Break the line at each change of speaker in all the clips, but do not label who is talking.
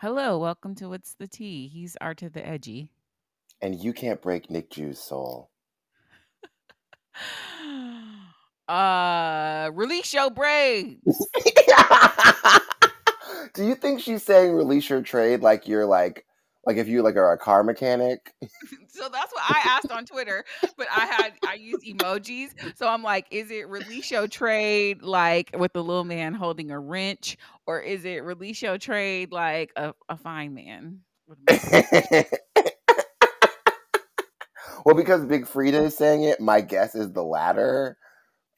Hello, welcome to What's the Tea. He's R to the Edgy.
And you can't break Nick Jew's soul.
uh, release your braids.
Do you think she's saying release your trade like you're like like if you like are a car mechanic?
so that's what I asked on Twitter, but I had I used emojis. So I'm like, is it release your trade like with the little man holding a wrench, or is it release your trade like a, a fine man?
well, because Big Freedia is saying it, my guess is the latter.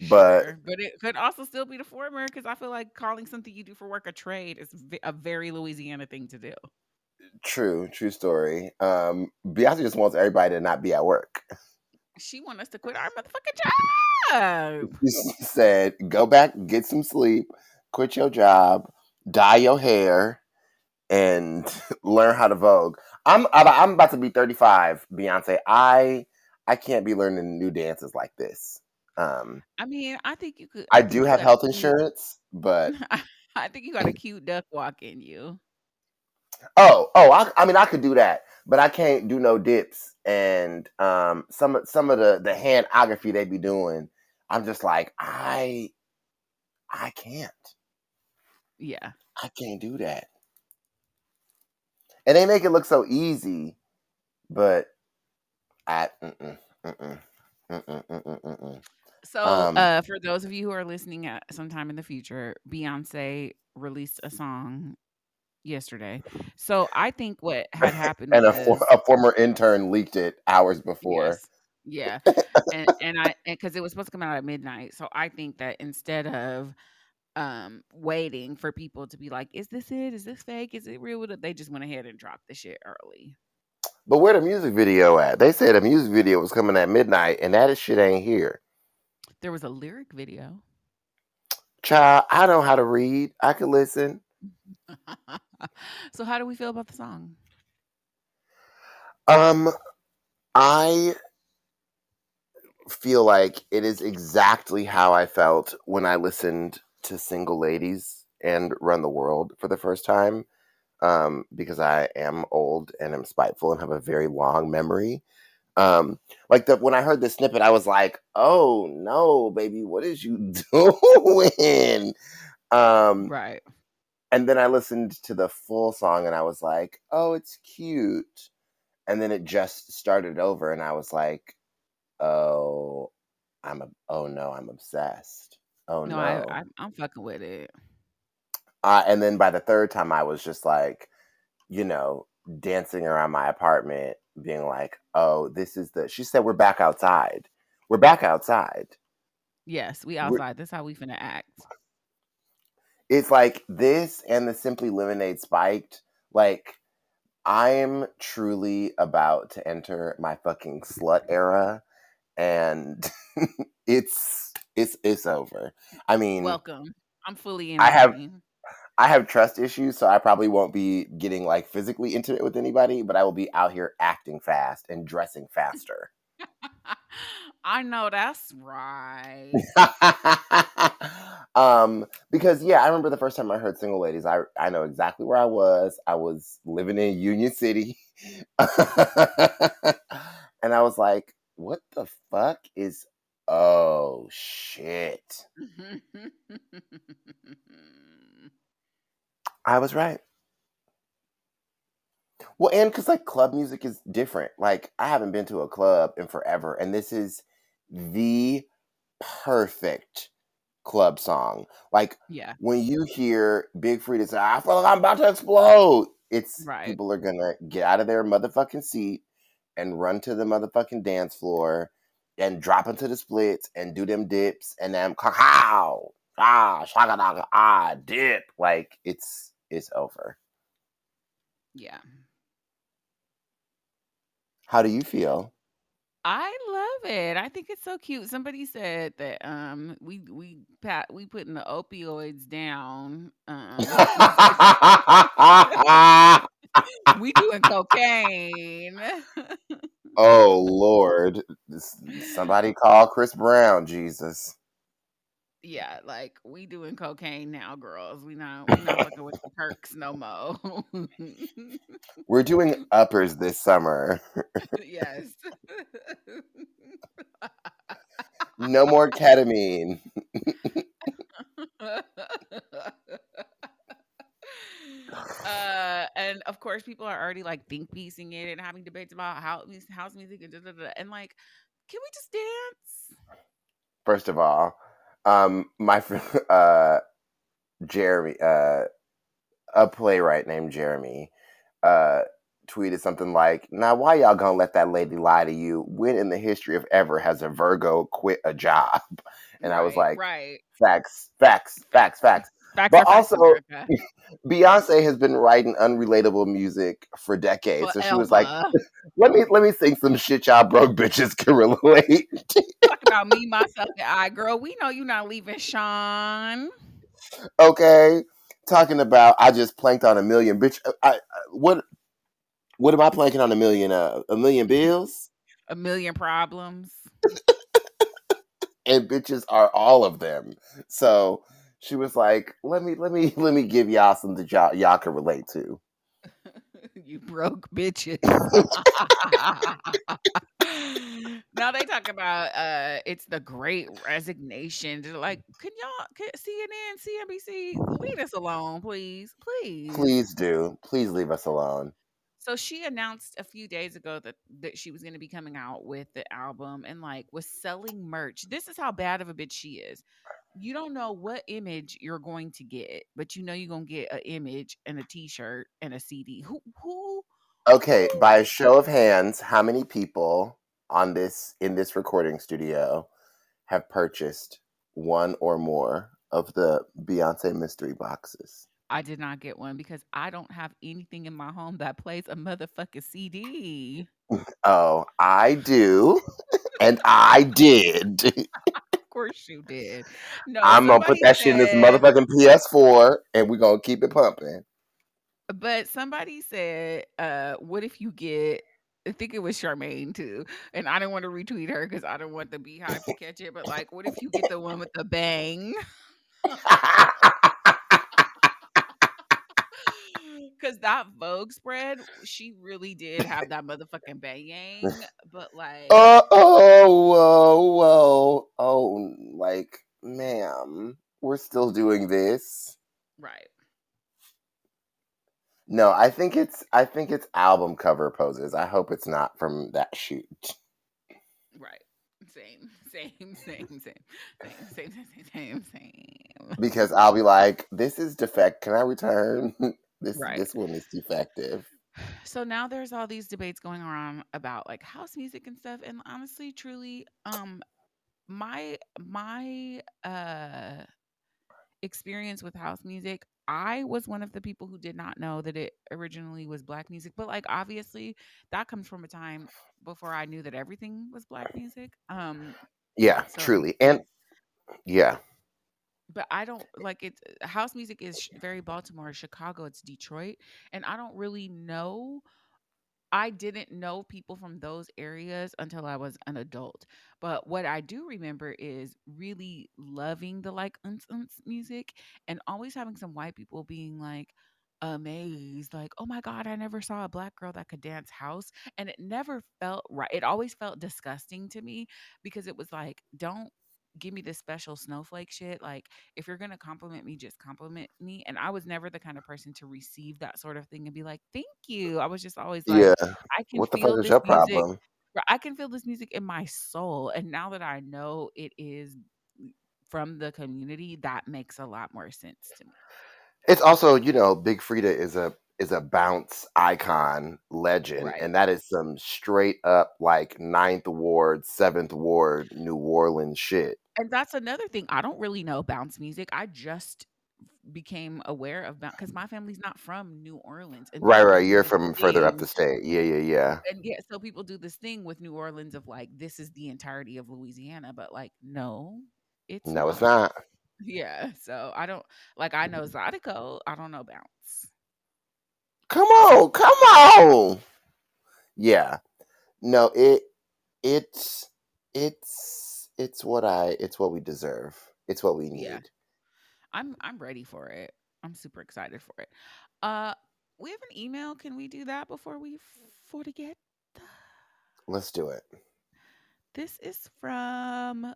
But
sure, but it could also still be the former because I feel like calling something you do for work a trade is a very Louisiana thing to do.
True, true story. Um, Beyonce just wants everybody to not be at work.
She wants us to quit our motherfucking job.
She said, "Go back, get some sleep, quit your job, dye your hair, and learn how to vogue." I'm I'm about to be 35, Beyonce. I I can't be learning new dances like this. Um,
I mean, I think you could.
I, I do have health insurance, but
I think you got a cute duck walk in you.
Oh, oh, I, I mean, I could do that, but I can't do no dips and um some some of the the handography they be doing. I'm just like I, I can't.
Yeah,
I can't do that. And they make it look so easy, but I. Mm-mm, mm-mm, mm-mm,
so, um, uh, for those of you who are listening at sometime in the future, Beyonce released a song yesterday. So I think what had happened
and was, a, for, a, former intern leaked it hours before.
Yes, yeah, and and I because it was supposed to come out at midnight. So I think that instead of um waiting for people to be like, "Is this it? Is this fake? Is it real?" They just went ahead and dropped the shit early.
But where the music video at? They said a music video was coming at midnight, and that shit ain't here.
There was a lyric video.
Child, I know how to read. I can listen.
so how do we feel about the song?
Um I feel like it is exactly how I felt when I listened to Single Ladies and Run the World for the first time. Um, because I am old and am spiteful and have a very long memory. Um, like the when I heard the snippet, I was like, "Oh no, baby, what is you doing?" Um,
right.
And then I listened to the full song and I was like, oh, it's cute. And then it just started over and I was like, oh, I'm a, oh no, I'm obsessed. Oh no. no.
I, I'm fucking with it.
Uh, and then by the third time, I was just like, you know, dancing around my apartment, being like, oh, this is the, she said, we're back outside. We're back outside.
Yes, we outside. We're, That's how we finna act
it's like this and the Simply Lemonade Spiked. Like, I'm truly about to enter my fucking slut era, and it's it's it's over. I mean,
welcome. I'm fully in.
I have I have trust issues, so I probably won't be getting like physically intimate with anybody, but I will be out here acting fast and dressing faster.
I know that's right.
um, because yeah, I remember the first time I heard "Single Ladies." I I know exactly where I was. I was living in Union City, and I was like, "What the fuck is?" Oh shit! I was right. Well, and because like club music is different. Like I haven't been to a club in forever, and this is the perfect club song. Like
yeah.
when you hear Big Freedia say, I feel like I'm about to explode, it's
right.
people are gonna get out of their motherfucking seat and run to the motherfucking dance floor and drop into the splits and do them dips and then cacao ah shaka ah dip like it's it's over.
Yeah.
How do you feel?
I love it. I think it's so cute. Somebody said that um we we pat we putting the opioids down. Um, we doing cocaine.
oh Lord. Somebody call Chris Brown, Jesus.
Yeah, like we doing cocaine now, girls. We not we not fucking with the perks no more.
We're doing uppers this summer.
yes.
No more ketamine.
uh, and of course, people are already like think piecing it and having debates about how house music and da, da, da, and like, can we just dance?
First of all, um, my friend uh, Jeremy, uh, a playwright named Jeremy, uh, tweeted something like, "Now, why y'all gonna let that lady lie to you? When in the history of ever has a Virgo quit a job?" And
right,
I was like,
"Right,
facts, facts, facts, facts."
Facts
but also. Beyonce has been writing unrelatable music for decades.
Well,
so she
Elma.
was like, "Let me let me sing some shit y'all broke bitches can relate."
Talk about me, myself, and I, girl. We know you're not leaving Sean.
okay, talking about I just planked on a million bitch. uh, I, I what what am I planking on a million? Uh, a million bills
A million problems.
and bitches are all of them. So she was like, "Let me let me let me give y'all some that y'all y'all can relate to."
you broke bitches. now they talk about uh it's the great resignation. They're like, can y'all can CNN, CNBC leave us alone, please? Please.
Please do. Please leave us alone.
So she announced a few days ago that that she was going to be coming out with the album and like was selling merch. This is how bad of a bitch she is. You don't know what image you're going to get, but you know you're going to get an image and a t-shirt and a CD. Who who
Okay, by a show of hands, how many people on this in this recording studio have purchased one or more of the Beyonce mystery boxes?
I did not get one because I don't have anything in my home that plays a motherfucking CD.
Oh, I do, and I did.
Course you did. No,
I'm gonna put that shit in this motherfucking PS4, and we're gonna keep it pumping.
But somebody said, uh, what if you get I think it was Charmaine too. And I didn't want to retweet her because I don't want the beehive to catch it. But like, what if you get the one with the bang? Because that Vogue spread, she really did have that motherfucking bang. But like,
oh, oh, whoa, whoa, oh, like, ma'am, we're still doing this.
right.
No, I think it's I think it's album cover poses. I hope it's not from that shoot.
Right. Same, same, same, same, same, same, same, same, same.
Because I'll be like, this is defect. Can I return? this
Right.
this one is defective.
So now there's all these debates going around about like house music and stuff. And honestly, truly, um, my my uh experience with house music, I was one of the people who did not know that it originally was black music. But like obviously that comes from a time before I knew that everything was black music. Um,
Yeah,
So-
truly. And yeah.
But I don't like it. Uh, house music is very Baltimore, Chicago, it's Detroit, and I don't really know. I didn't know people from those areas until I was an adult. But what I do remember is really loving the like unts unts music and always having some white people being like amazed, like, oh my God, I never saw a black girl that could dance house. And it never felt right. It always felt disgusting to me because it was like, don't give me this special snowflake shit. Like, if you're gonna compliment me, just compliment me. And I was never the kind of person to receive that sort of thing and be like, "Thank you." I was just always like,
yeah.
"I can
What the
feel
fuck is
this
your
music.
problem?
I can feel this music in my soul." And now that I know it is from the community, that makes a lot more sense to me.
It's also, you know, Big Freedia is a is a bounce icon legend,
Right.
and that is some straight up like ninth ward, seventh ward, New Orleans shit.
And that's another thing. I don't really know bounce music. I just became aware of bounce because my family's not from New Orleans. And
Right, right. You're from further up the state. Yeah, yeah, yeah.
and yeah, so people do this thing with New Orleans of like this is the entirety of Louisiana, but like no, it's
No, it's not.
Yeah, so I don't like I know mm-hmm. Zydeco, I don't know bounce.
Come on, come on. Yeah. No, it it's it's it's what I it's what we deserve. It's what we need.
Yeah. I'm I'm ready for it. I'm super excited for it. Uh we have an email. Can we do that before we forget?
Let's do it.
This is from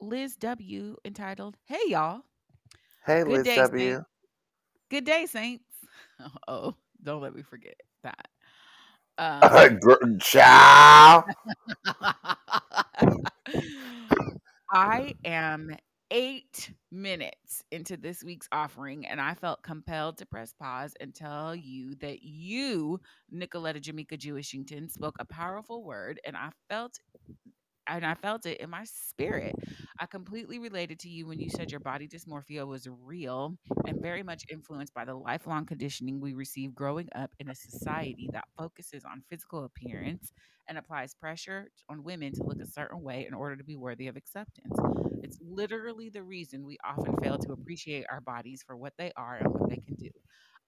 Liz W entitled Hey y'all.
Hey,
Good
Liz
day,
W.
Saint. Good day, Saints. Oh, don't let me forget that. Um
Ciao.
I am eight minutes into this week's offering, and I felt compelled to press pause and tell you that you, Nicoletta Jamaica Jewishington, spoke a powerful word, and I felt and I felt it in my spirit. I completely related to you when you said your body dysmorphia was real and very much influenced by the lifelong conditioning we receive growing up in a society that focuses on physical appearance and applies pressure on women to look a certain way in order to be worthy of acceptance. It's literally the reason we often fail to appreciate our bodies for what they are and what they can do.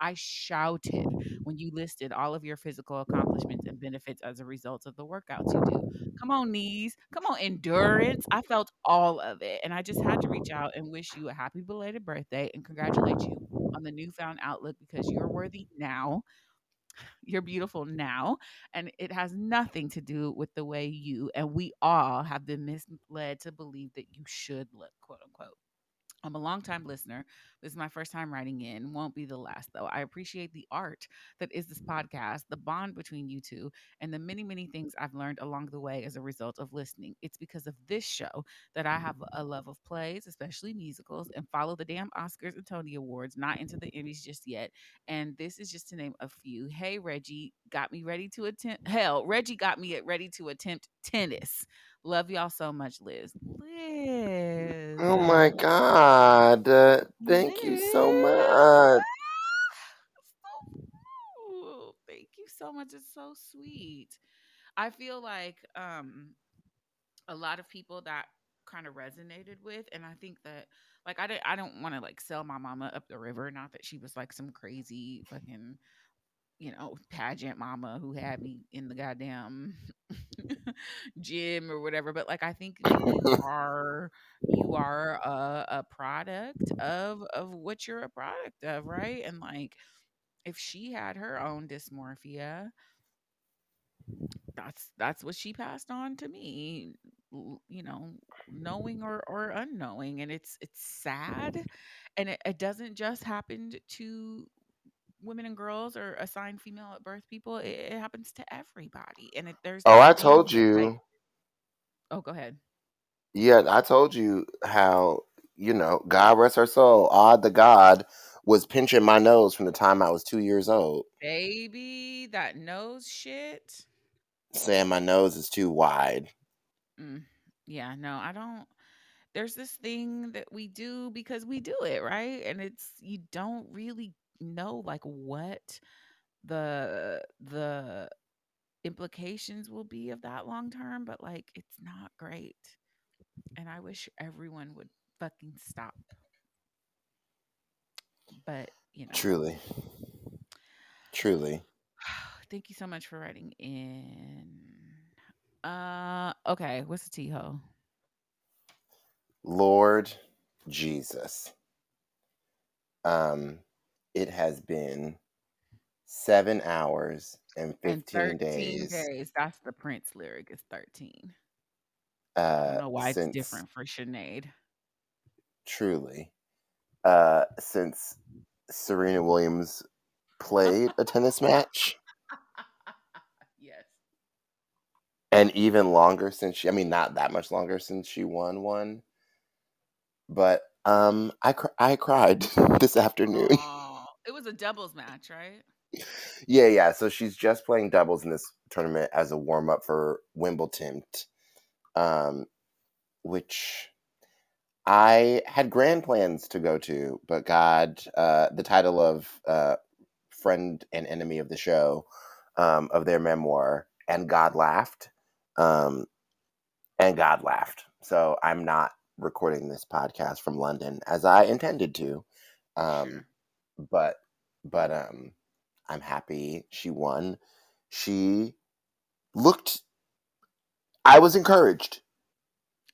I shouted when you listed all of your physical accomplishments and benefits as a result of the workouts you do. Come on, knees. Come on, endurance. I felt all of it. And I just had to reach out and wish you a happy belated birthday and congratulate you on the newfound outlook because you're worthy now. You're beautiful now. And it has nothing to do with the way you and we all have been misled to believe that you should look, quote unquote. I'm a longtime listener. This is my first time writing in. Won't be the last, though. I appreciate the art that is this podcast, the bond between you two, and the many, many mm-hmm. things I've learned along the way as a result of listening. It's because of this show that I have a love of plays, especially musicals, and follow the damn Oscars and Tony Awards, not into the Emmys just yet. And this is just to name a few. Hey, Reggie got me ready to attempt. Hell, Reggie got me ready to attempt tennis. Love y'all so much, Liz. Liz.
Oh my God. Uh, thank you so much.
Thank you so much. It's so sweet. I feel like um a lot of people that kind of resonated with and I think that like I don't I don't want to like sell my mama up the river not that she was like some crazy fucking you know, pageant mama who had me in the goddamn gym or whatever. But like, I think you are you are a, a product of of what you're a product of, right? And like, if she had her own dysmorphia, that's that's what she passed on to me you know knowing or or unknowing and it's it's sad and it, it doesn't just happen to women and girls or assigned female at birth people it, it happens to everybody and it, there's
Oh, I told
that, like
you.
oh go ahead
Yeah, I told you how, you know, God rest her soul, Odd the God was pinching my nose from the time I was two years old,
baby that nose shit
saying my nose is too wide.
mm, yeah no i don't there's this thing that we do because we do it right and it's you don't really know like what the the implications will be of that long term but like it's not great and i wish everyone would fucking stop but you know
Truly. Truly.
thank you so much for writing in uh okay what's the t-ho
Lord Jesus. Um, it has been seven hours and
and
15
13
days,
days. That's the prince lyric is 13 i don't
uh,
know why it's different for Sinead.
truly, uh, since Serena Williams played a tennis match.
yes.
And even longer since she i mean not that much longer since she won one. But um i cr- i cried this afternoon.
Oh, it was a doubles match, right?
yeah yeah so she's just playing doubles in this tournament as a warm up for wimbledon um which i had grand plans to go to but god uh the title of uh friend and enemy of the show um of their memoir and god laughed um and God laughed. So I'm not recording this podcast from London as I intended to. Um. But but um, I'm happy she won. She looked. I was encouraged.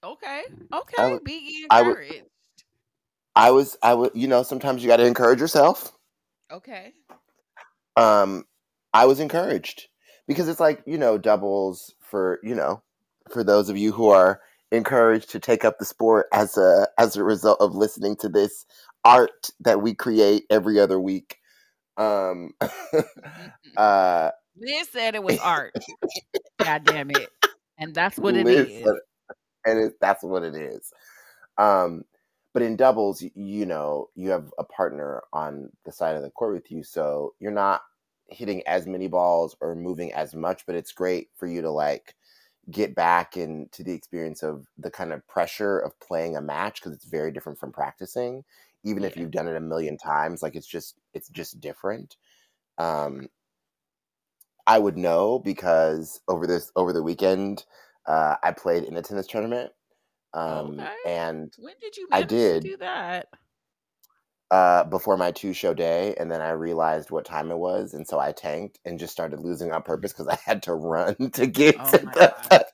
Okay. Okay.
was.
Be
I
encouraged.
I was I was you know sometimes you got to encourage yourself.
Okay.
Um, I was encouraged because it's like you know doubles for you know for those of you who are encouraged to take up the sport as a as a result of listening to this art that we create every other week. Um, uh,
Liz said it was art. God damn it. And that's what it
Liz
is.
said and it, that's what it is. Um, but in doubles, you know, you have a partner on the side of the court with you, so you're not hitting as many balls or moving as much. But it's great for you to like get back into the experience of the kind of pressure of playing a match because it's very different from practicing. Even if you've done it a million times, like it's just it's just different. Um, I would know because over this over the weekend, uh, I played in a tennis tournament, um,
Okay.
and
When did you
I did.
do that?
uh, before my two show day, and then I realized what time it was, and so I tanked and just started losing on purpose because I had to run to get
Oh
to the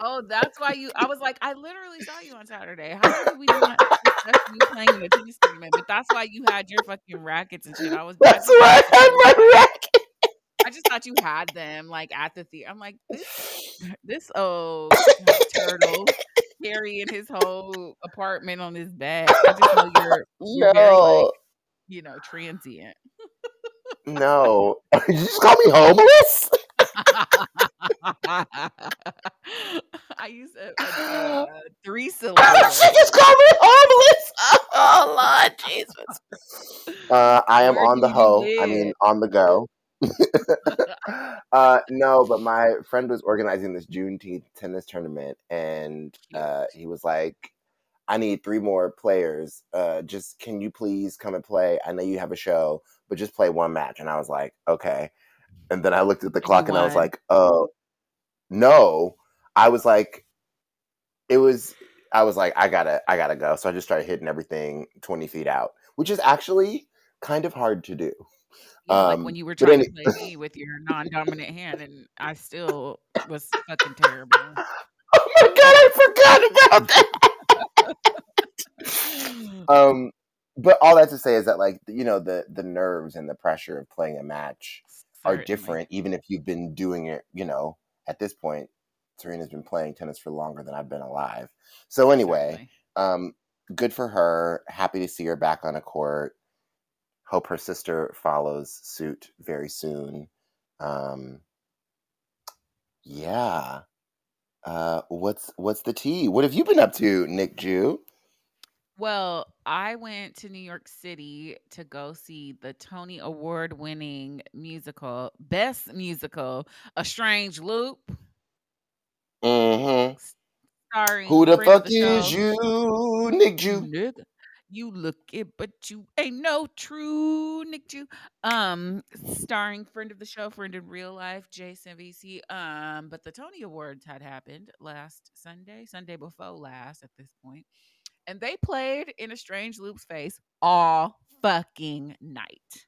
Oh, that's why you I was like, I literally saw you on Saturday. How did we not discuss you playing in a tennis tournament? But that's why you had your fucking rackets and shit. I was
That's why I had my racket.
I just thought you had them like at the theater. I'm like, this this old turtle carrying his whole apartment on his back. I just know you're you're very like,
No,
you know, transient.
no. You just call me homeless?
I use a, a, a three syllable
she just called me homeless. Oh Lord Jesus. Uh, I am
Where
on the
you
hoe. I mean, on the go. uh, no, but my friend was organizing this Juneteenth tennis tournament, and uh, he was like, "I need three more players. Uh, just can you please come and play? I know you have a show, but just play one match." And I was like, "Okay." And then I looked at the clock, and I was like, "Oh, no." I was like, it was. I was like, I gotta, I gotta go. So I just started hitting everything twenty feet out, which is actually kind of hard to do.
Yeah, like when
Um,
you were trying
any,
to play me with your non-dominant hand, and I still was fucking terrible.
oh my god, I forgot about that. um, but all that to say is that like you know the the nerves and the pressure of playing a match are different, even if you've been doing it. You know, at this point, Serena's been playing tennis for longer than I've been alive. So anyway, um, good for her. Happy to see her back on a court. Hope her sister follows suit very soon. Um, yeah. Uh, what's what's the tea? What have you been up to, Nick Jew?
Well, I went to New York City to go see the Tony Award winning musical, best musical, A Strange Loop,
Mm-hmm.
starring
Who the
friend
fuck
the
is you, Nick Jew?
Nigga. You look it, but you ain't no true Nick Jew. Um, starring friend of the show, friend in real life, Jaquel Spivey. Um, but the Tony Awards had happened last Sunday, Sunday before last at this point, and they played in a strange loop's face all fucking night.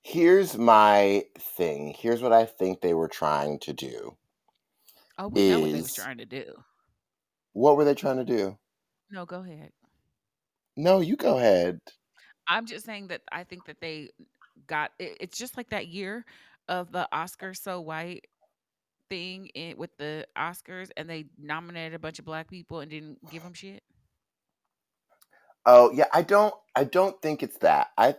Here's my thing. Here's what I think they were trying to do.
Oh, we know what they was trying to do.
what were they trying to do?
No, go ahead.
No, you go ahead.
I'm just saying that I think that they got it, it's just like that year of the Oscar so white thing in, with the Oscars and they nominated a bunch of black people and didn't give them shit.
Oh yeah, I don't. I don't think it's that. I.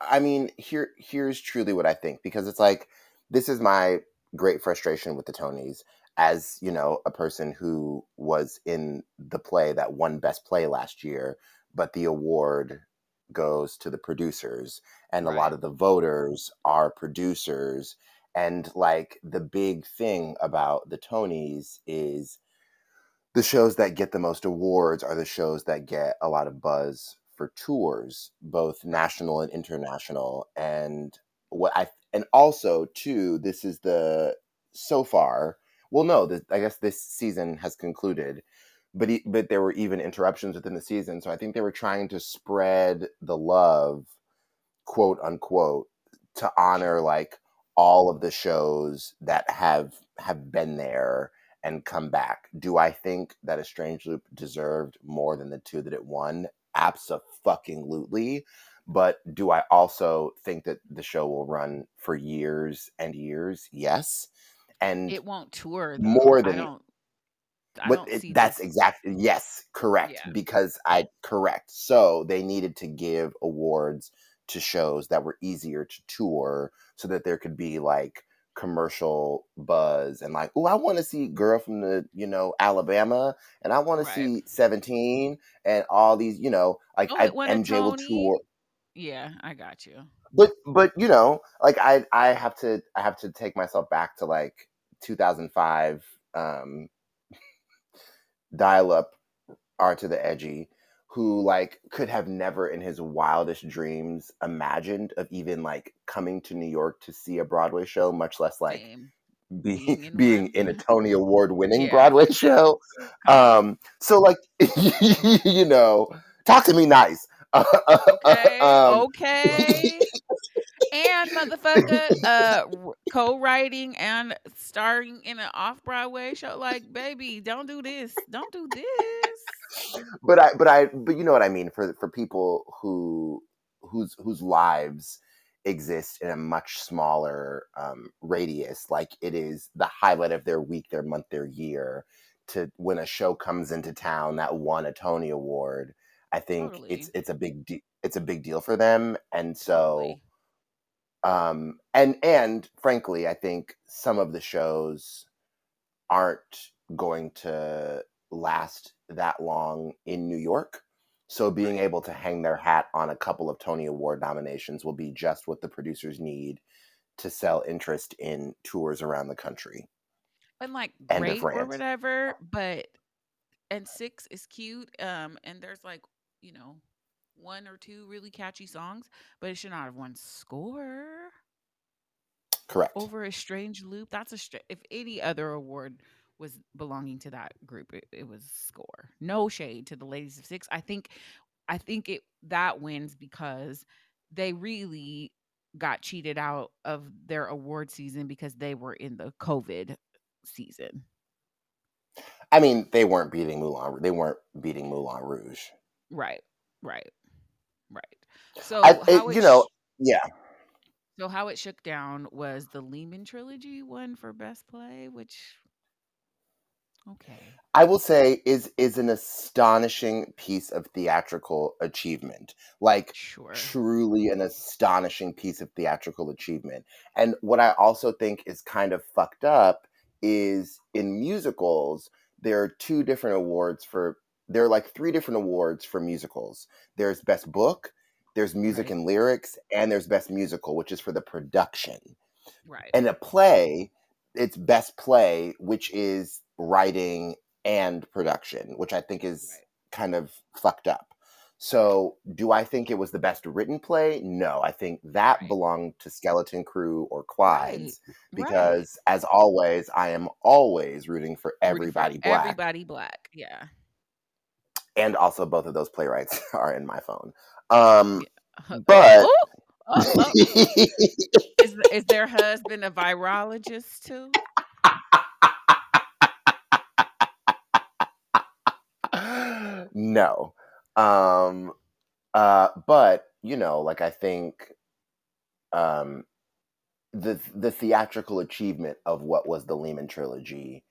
I mean, here here's truly what I think because it's like this is my great frustration with the Tonys as you know a person who was in the play that won best play last year but the award goes to the producers and a lot of the voters are producers and like the big thing about the Tonys is the shows that get the most awards are the shows that get a lot of buzz for tours, both national and international. And what I and also too, this is the so far. Well, no, the, I guess this season has concluded, but e- but there were even interruptions within the season. So I think they were trying to spread the love, quote unquote, to honor like all of the shows that have have been there and come back. Do I think that A Strange Loop deserved more than the two that it won? absolutely. But do I also think that the show will run for years and years? Yes. And
It won't tour though.
more
I
than
don't I
but
don't
it, that's
this
exactly yes, correct.
Yeah.
Because I correct. So they needed to give awards to shows that were easier to tour, so that there could be like commercial buzz and like, oh, I want to see Girl from the you know Alabama, and I want to see Seventeen, and all these you know like
Oh,
I, MJ will tour.
Yeah, I got you.
But but you know like I I have to I have to take myself back to like 2005 um dial up R to the edgy who like could have never in his wildest dreams imagined of even like coming to New York to see a Broadway show much less like
Same.
being
Being in
being
one.
in a Tony award winning
Yeah.
Broadway show um so like you know talk to me nice
Okay.
um
okay. And motherfucker, uh, co-writing and starring in an off-Broadway show. Like, baby, don't do this. Don't do this.
but I, but I, but you know what I mean for for people who whose whose lives exist in a much smaller um, radius, like it is the highlight of their week, their month, their year. To when a show comes into town that won a Tony Award, I think it's
Totally.
it's a big de- it's a big deal for them, and so
Totally.
Um and and frankly i think some of the shows aren't going to last that long in new york so being
Right.
able to hang their hat on a couple of tony award nominations will be just what the producers need to sell interest in tours around the country
And like
their
great or whatever, but and six is cute. Um, and there's like, you know, one or two really catchy songs, but it should not have won score.
correct.
Over a strange loop. That's a str- if any other award was belonging to that group it, it was score. No shade to the ladies of six. I think i think it that wins because they really got cheated out of their award season because they were in the covid season.
I mean they weren't beating moulin they weren't beating moulin rouge.
Right right so
I,
how
it, you know yeah
so how it shook down was the lehman trilogy won for best play which okay
I will say is is an astonishing piece of theatrical achievement. Like
sure
truly an astonishing piece of theatrical achievement. And what I also think is kind of fucked up is in musicals there are two different awards for there are like three different awards for musicals. There's best book, there's music
right.
and lyrics, and there's best musical, which is for the production.
Right.
And a play it's best play which is writing and production which i think is
right.
kind of fucked up. So do i think it was the best written play? No i think that
right.
belonged to skeleton crew or clyde's because as always i am always rooting for
rooting for
everybody black.
Everybody black yeah.
And also both of those playwrights are in my phone um
yeah.
But
oh oh oh. Is is their husband a virologist too?
No. Um uh but you know like i think um the the theatrical achievement of what was the lehman trilogy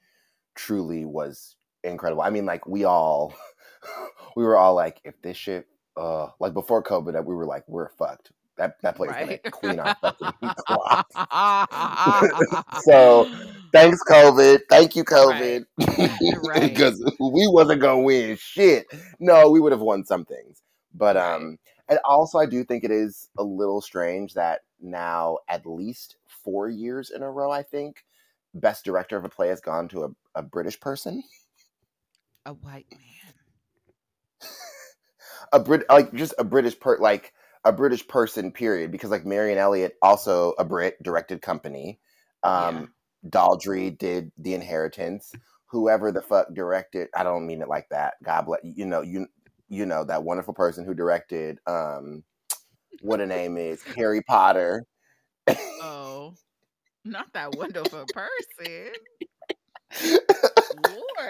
truly was incredible. I mean like we all we were all like if this shit uh like before covid we were like we're fucked. That that play's gonna clean our fucking clocks so thanks covid. Thank you
right
covid.
Right.
Because we wasn't gonna win shit. No we would have won some things. But um and also i do think it is a little strange that now at least four years in a row i think best director of a play has gone to a, a british person.
A white man
a Brit like just a british per like a british person period because like marianne elliott also a brit directed company.
Yeah.
Um daldry did the inheritance. Whoever the fuck directed i don't mean it like that. God bless you know you you know that wonderful person who directed um what a name is harry potter.
Oh not that wonderful person.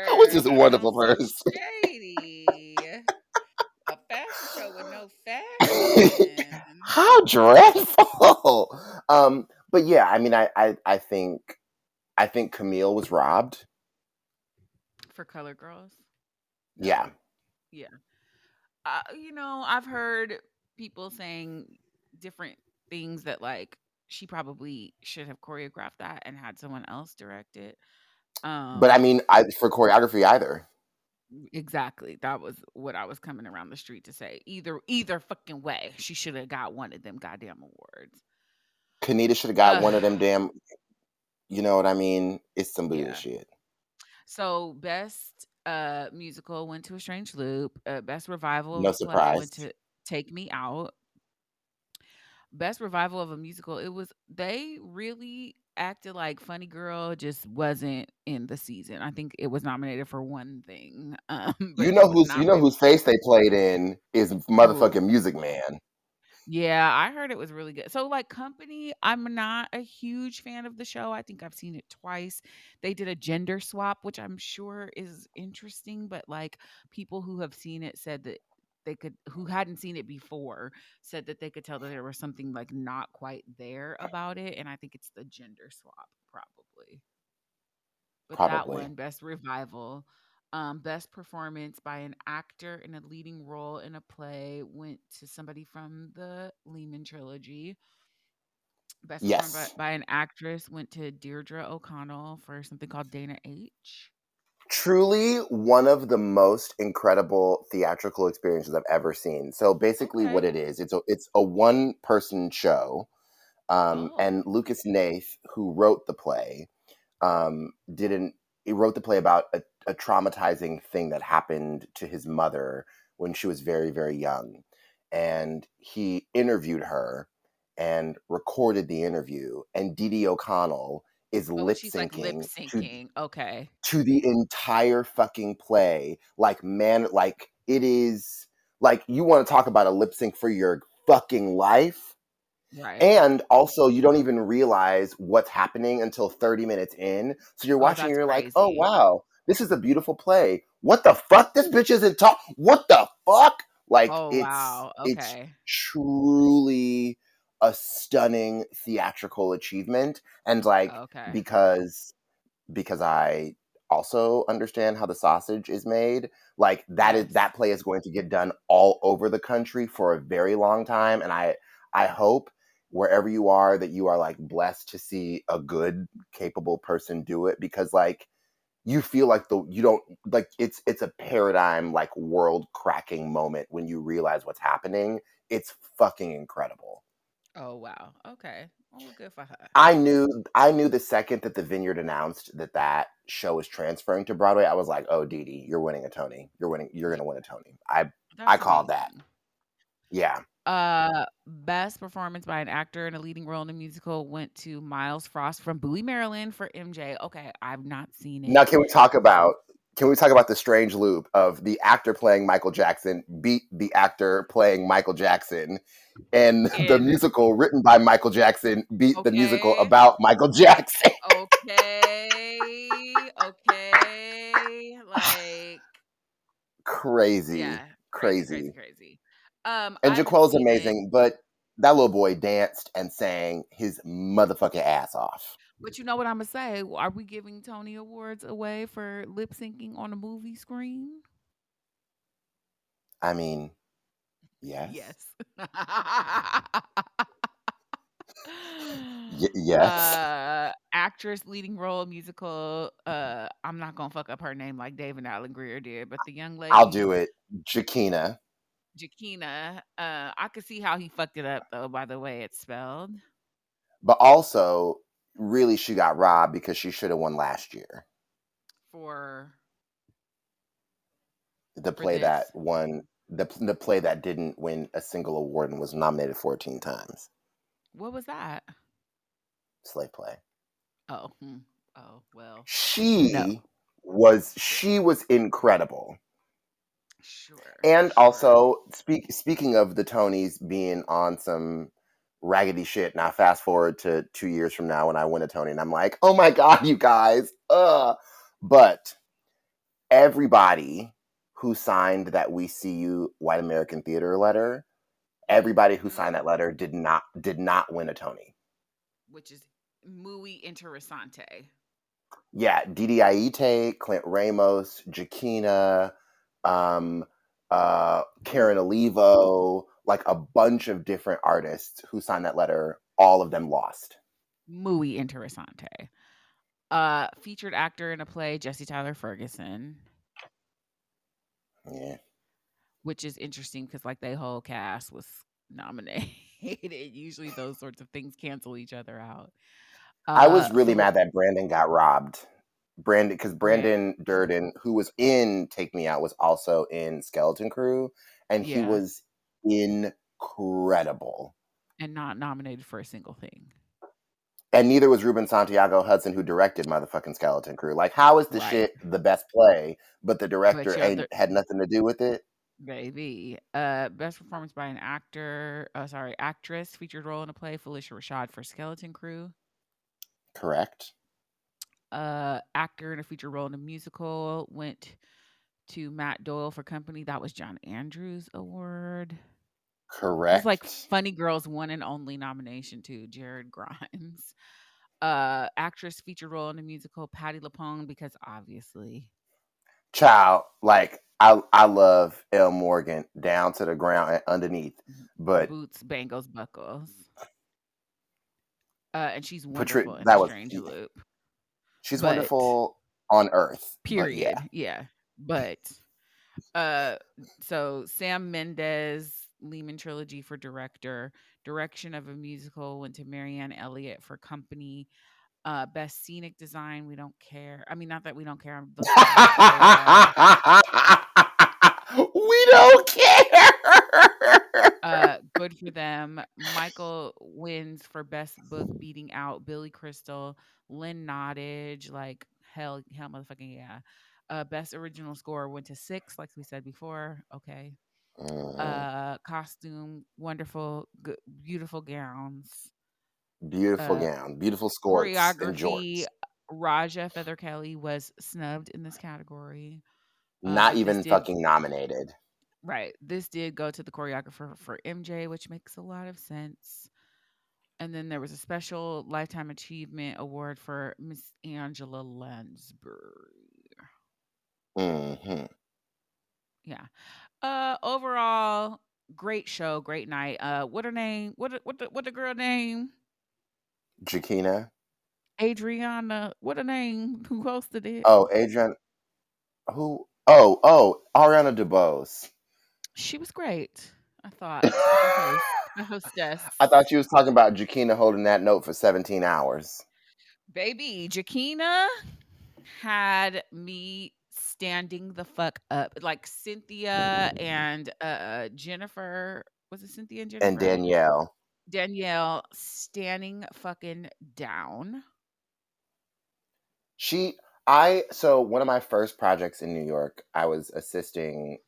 I was
lord
just a wonderful
person. so
person
shady a fashion
How dreadful. Um, but yeah, I mean, I, I, I think, I think Camille was robbed
for Color Girls.
Yeah.
Yeah. Uh, you know, I've heard people saying different things that like she probably should have choreographed that and had someone else direct it.
Um, but I um mean, I, for choreography either.
Exactly. That was what I was coming around the street to say. Either either fucking way, she should have got one of them goddamn awards.
Kenita should have got uh, one of them damn. You know what I mean? It's some bullshit. Yeah.
So best uh musical went to a strange loop. Uh, best revival
no surprise.
went to Take Me Out. Best revival of a musical. It was they really acted like Funny Girl just wasn't in the season. I think it was nominated for one thing. Um,
you know who's you know whose face they played in is motherfucking Music Man.
Yeah, I heard it was really good. So, like, Company, I'm not a huge fan of the show. I think I've seen it twice. They did a gender swap, which I'm sure is interesting, but like, people who have seen it said that they could, who hadn't seen it before, said that they could tell that there was something like not quite there about it. And I think it's the gender swap, probably. But that one, Best Revival. Um, best performance by an actor in a leading role in a play went to somebody from the Lehman trilogy. Best performance
Yes.
by, by an actress went to Deirdre O'Connell for something called Dana H.
Truly one of the most incredible theatrical experiences I've ever seen. So basically what it is, it's a it's a one person show. Um, Oh. and Lucas Hnath, who wrote the play, um, didn't he wrote the play about a a traumatizing thing that happened to his mother when she was very, very young. And he interviewed her and recorded the interview. And Didi O'Connell is oh, lip syncing. Like
syncing. Okay.
To the entire fucking play. Like, man, like it is like you want to talk about a lip sync for your fucking life.
Right.
And also, you don't even realize what's happening until 30 minutes in. So you're oh, watching, you're crazy. like, oh, wow, this is a beautiful play. What the fuck? This bitch isn't talk. What the fuck? Like
oh,
it's
wow.
okay. it's truly a stunning theatrical achievement, and like
okay.
because because I also understand how the sausage is made. Like that is that play is going to get done all over the country for a very long time, and I I hope wherever you are that you are like blessed to see a good capable person do it because like you feel like the you don't like it's it's a paradigm like world cracking moment when you realize what's happening. It's fucking incredible.
Oh wow. Okay. Well, good for her.
I knew I knew the second that the Vineyard announced that that show was transferring to Broadway. I was like, "Oh, Dee Dee, you're winning a Tony. You're winning. You're gonna win a Tony." I That's I called amazing. that. Yeah.
Uh, best performance by an actor in a leading role in a musical went to Myles Frost from Bowie, Maryland for MJ. Okay, I've not seen it.
Now, can we talk about can we talk about the strange loop of the actor playing Michael Jackson beat the actor playing Michael Jackson, and the musical written by Michael Jackson beat the musical about Michael Jackson?
Okay, okay, like
crazy, yeah, crazy,
crazy, crazy. Um,
and Jaquel's amazing, but that little boy danced and sang his motherfucking ass off.
But you know what I'm gonna say? Are we giving Tony Awards away for lip syncing on a movie screen?
I mean, yes.
Yes.
y- yes.
Uh, actress leading role musical. Uh, I'm not gonna fuck up her name like David Alan Grier did, but the young lady.
I'll do it. Jahkeena.
Jahkeena. Uh, I could see how he fucked it up though by the way it's spelled.
But also, really, she got robbed because she should have won last year.
For
the play that won the the play that didn't win a single award and was nominated 14 times.
What was that?
Slave play.
Oh, hmm. oh well.
She no. was she was incredible.
Sure.
And
sure.
also, speak, speaking of the Tonys being on some raggedy shit, now fast forward to two years from now when I win a Tony, and I'm like, oh my god, you guys, uh. But everybody who signed that "We See You" White American Theater letter everybody who signed that letter did not did not win a Tony.
which is muy interesante.
Yeah, Didi Aite, Clint Ramos, Jakina, um, uh, Karen Olivo, like a bunch of different artists who signed that letter. All of them lost.
Muy interesante. Uh, featured actor in a play, Jesse Tyler Ferguson,
Yeah.
which is interesting because like their whole cast was nominated. Usually those sorts of things cancel each other out.
I was
Uh,
really mad that Brandon got robbed. Brandon, because
Brand,
Brandon Dirden, who was in Take Me Out, was also in Skeleton Crew, and he was incredible.
and not nominated for a single thing.
And neither was Ruben Santiago Hudson, who directed motherfucking Skeleton Crew. Like, how is the
Right.
shit the best play, but the director ain't
the
had nothing to do with it?
baby. Uh, best performance by an actor. Uh, sorry, actress. Featured role in a play, Phylicia Rashad for Skeleton Crew.
Correct.
uh actor in a feature role in a musical went to Matt Doyle for Company. That was John Andrews Award. It was like Funny Girls one and only nomination to Jared Grimes. Uh actress feature role in the musical Patti LuPone because obviously
Child, like I I love L Morgan down to the ground and underneath, but
boots, bangles, buckles. Uh and she's wonderful in
that was
strange loop.
she's
But
wonderful on Earth. But
period.
yeah,
Yeah. But uh so Sam Mendes Lehman trilogy for director, direction of a musical went to Marianne Elliott for company. Uh best scenic design, we don't care. I mean not that we don't care. I'm looking at it.
We don't care.
uh good for them. Michael wins for best book beating out Billy Crystal, Lynn Nottage, like hell hell motherfucking yeah. Uh best original score went to 6 like we said before. Okay.
Mhm.
uh costume wonderful good, beautiful gowns
Beautiful
uh
gown, beautiful skirts and
choreography
jorts.
raja feather kelly was snubbed in this category
Not
uh
even
did
fucking nominated.
right this did go to the choreographer for mj which makes a lot of sense and then there was a special lifetime achievement award for miss angela lansbury
hmm
yeah uh overall great show great night uh what her name what what the, what the girl name
Joaquina.
Adriana, what a name, who hosted it.
Oh, Adrian. Who? Oh, oh, Ariana DeBose.
She was great, I thought. The the hostess.
I thought you was talking about Joaquina holding that note for 17 hours.
Baby, Joaquina had me standing the fuck up. Like Cynthia and uh Jennifer. Was it Cynthia and Jennifer?
And Danielle.
Danielle standing fucking down.
She, I, so one of my first projects in New York, I was assisting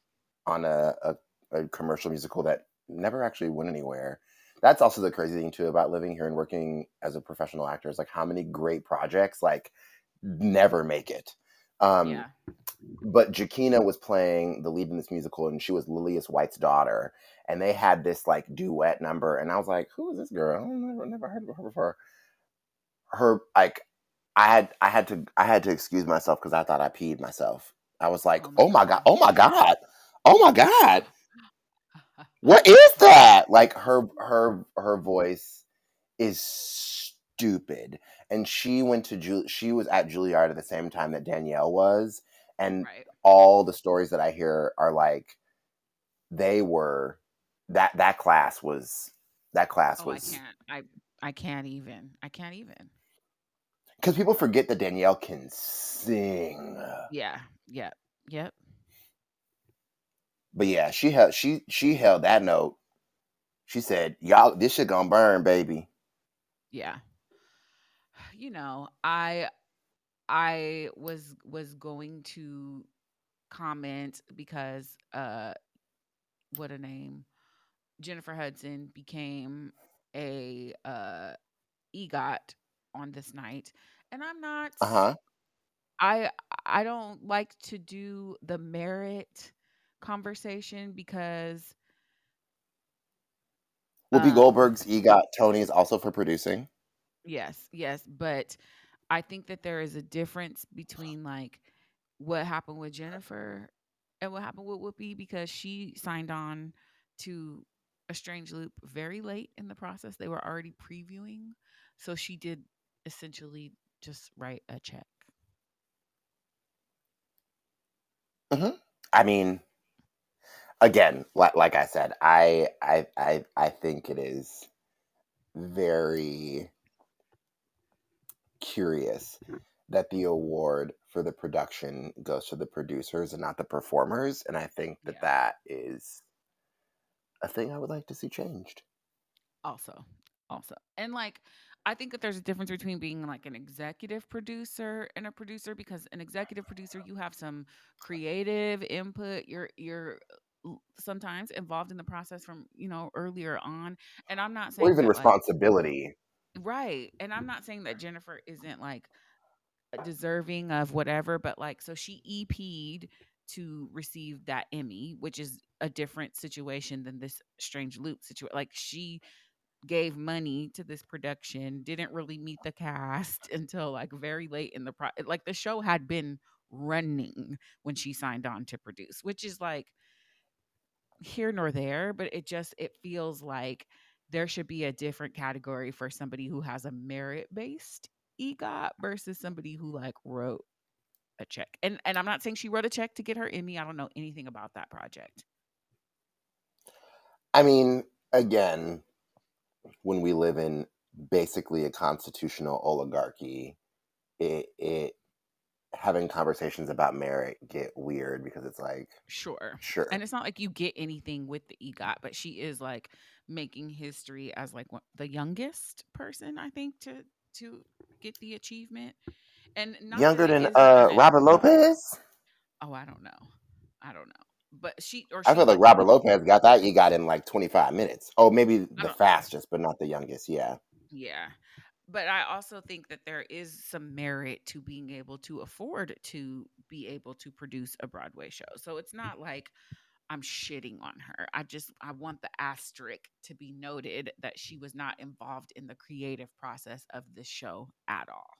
on a, a, a commercial musical that never actually went anywhere. That's also the crazy thing too about living here and working as a professional actor is like how many great projects like never make it. Um,
yeah.
but Joaquina was playing the lead in this musical, and she was Lillias White's daughter. And they had this like duet number, and I was like, "Who is this girl? I never, never heard of her before." Her like, I had, I had to, I had to excuse myself because I thought I peed myself. I was like,
Oh my
"Oh my god!
god.
Oh my god! Oh my god! What is that?" Like her, her, her voice is stupid. And she went to Jul- she was at Juilliard at the same time that Danielle was, and
right.
all the stories that I hear are like they were that that class was that class
Oh, I
was
can't. I I can't even. I can't even.
because people forget that Danielle can sing.
Yeah. Yep. Yep.
But yeah, she held she she held that note. She said, "Y'all, this shit gonna burn, baby."
Yeah. You know, I I was was going to comment because uh what a name Jennifer Hudson became a uh EGOT on this night and I'm not
Uh huh.
I I don't like to do the merit conversation because
Whoopi
Um,
Goldberg's EGOT Tony is also for producing.
Yes, yes, but I think that there is a difference between like what happened with Jennifer and what happened with Whoopi because she signed on to a strange loop very late in the process. They were already previewing, so she did essentially just write a check.
hmm I mean, again, like, like I said, I, I I I think it is very curious mm-hmm. that the award for the production goes to the producers and not the performers, and I think that
Yeah.
that is a thing I would like to see changed.
Also, also, and like I think that there's a difference between being like an executive producer and a producer because an executive producer you have some creative input. You're you're sometimes involved in the process from you know earlier on, and I'm not
Or
saying
even
that like
responsibility.
Right, and I'm not saying that Jennifer isn't like deserving of whatever, but like so she EP'd to receive that Emmy, which is a different situation than this strange loop situation. Like she gave money to this production, didn't really meet the cast until like very late in the pro like the show had been running when she signed on to produce, which is like here nor there, but it just it feels like there should be a different category for somebody who has a merit-based EGOT versus somebody who like wrote a check. And and I'm not saying she wrote a check to get her Emmy. I don't know anything about that project.
I mean, again, when we live in basically a constitutional oligarchy, it it having conversations about merit get weird because it's like,
Sure.
sure.
And it's not like you get anything with the EGOT, but she is like making history as like one, the youngest person, I think, to to get the achievement. And not
Younger than uh Robert Lopez?
oh, I don't know. I don't know. But she or
I feel like
like
Robert Lopez got that you got in like 25 minutes. Oh, maybe the fastest, but not the youngest. Yeah.
yeah. But I also think that there is some merit to being able to afford to be able to produce a Broadway show. So it's not like I'm shitting on her. I just I want the asterisk to be noted that she was not involved in the creative process of this show at all.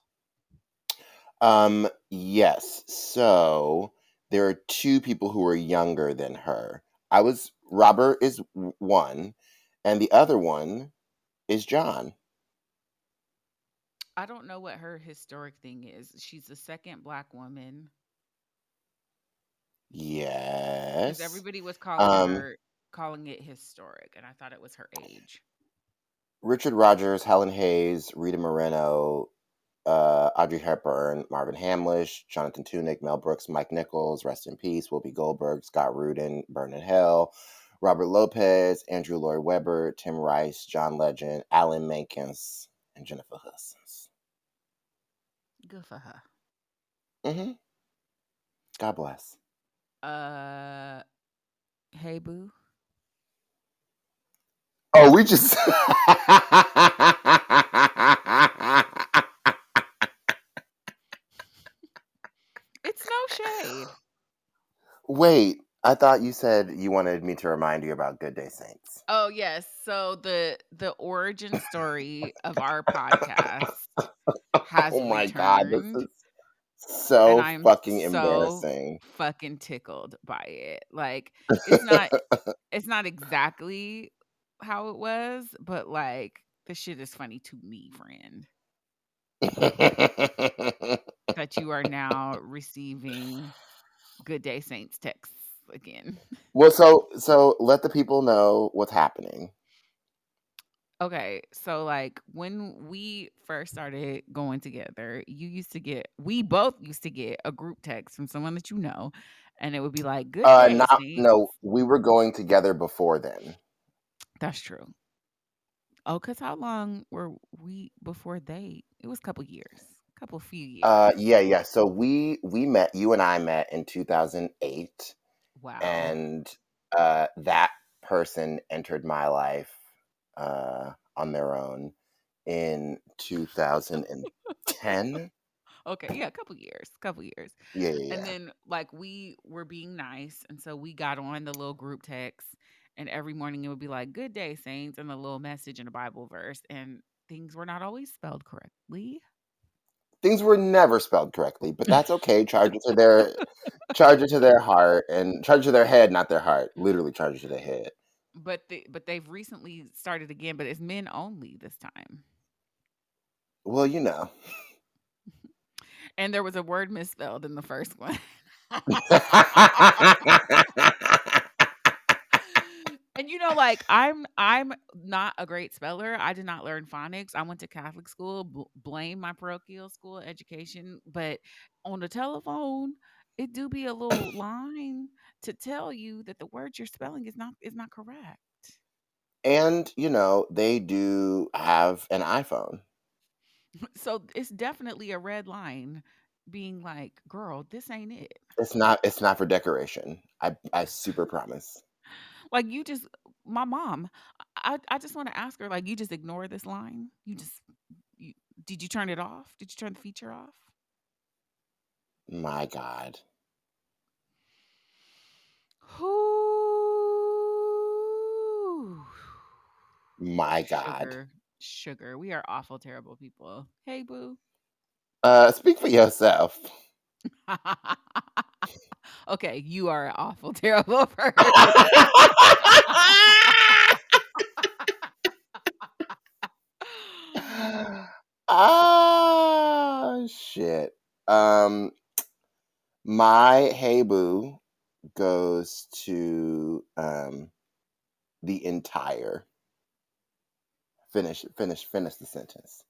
Um, yes. So there are two people who are younger than her. I was Robert is one, and the other one is John.
I don't know what her historic thing is. She's the second black woman
Yes.
everybody was calling
Um,
her calling it historic, and I thought it was her age.
Richard Rodgers, Helen Hayes, Rita Moreno, uh, Audrey Hepburn, Marvin Hamlisch, Jonathan Tunick, Mel Brooks, Mike Nichols, rest in peace, Whoopi Goldberg, Scott Rudin, Burn in Hell, Robert Lopez, Andrew Lloyd Webber, Tim Rice, John Legend, Alan Menkins, and Jennifer Hudson.
Good for her.
hmm God bless.
Uh, hey boo.
Oh, we just.
It's no shade.
Wait, I thought you said you wanted me to remind you about Good Day Saints.
Oh yes. So the the origin story of our podcast has
Oh my god, this is so
I'm
fucking
so
embarrassing.
fucking tickled by it. Like it's not it's not exactly how it was, but like the shit is funny to me, friend. That you are now receiving Good Day Saints texts again.
well, so so let the people know what's happening.
Okay, so like when we first started going together, you used to get we both used to get a group text from someone that you know, and it would be like, "Good
Uh,
day,
not
Saints."
no, we were going together before then.
That's true. Oh, cause how long were we before they? It was a couple years, couple few years.
Uh, yeah, yeah. So we we met. You and I met in two thousand eight.
wow.
and uh, that person entered my life uh, on their own in 2010.
Okay, yeah, a couple years, couple years.
Yeah, yeah,
And then like we were being nice, and so we got on the little group text, and every morning it would be like "Good day, saints," and a little message and a Bible verse, and things were not always spelled correctly.
Things were never spelled correctly, but that's okay. charge it to their charge it to their heart and charge it to their head, not their heart. Literally charge it to their head.
But the, but they've recently started again, but it's men only this time.
Well, you know.
And there was a word misspelled in the first one. and you know like i'm i'm not a great speller i did not learn phonics i went to catholic school bl- blame my parochial school education but on the telephone it do be a little line to tell you that the word you're spelling is not is not correct
and, you know, they do have an iPhone.
so it's definitely a red line being like girl this ain't it
It's not it's not for decoration. I I super promise.
like you just my mom i i just want to ask her like you just ignore this line you just you did you turn it off did you turn the feature off
My God. My God.
sugar sugar we are awful terrible people hey boo
Uh speak for yourself.
okay you are an awful terrible person
ah shit. Um my hey boo goes to um the entire finish finish finish the sentence.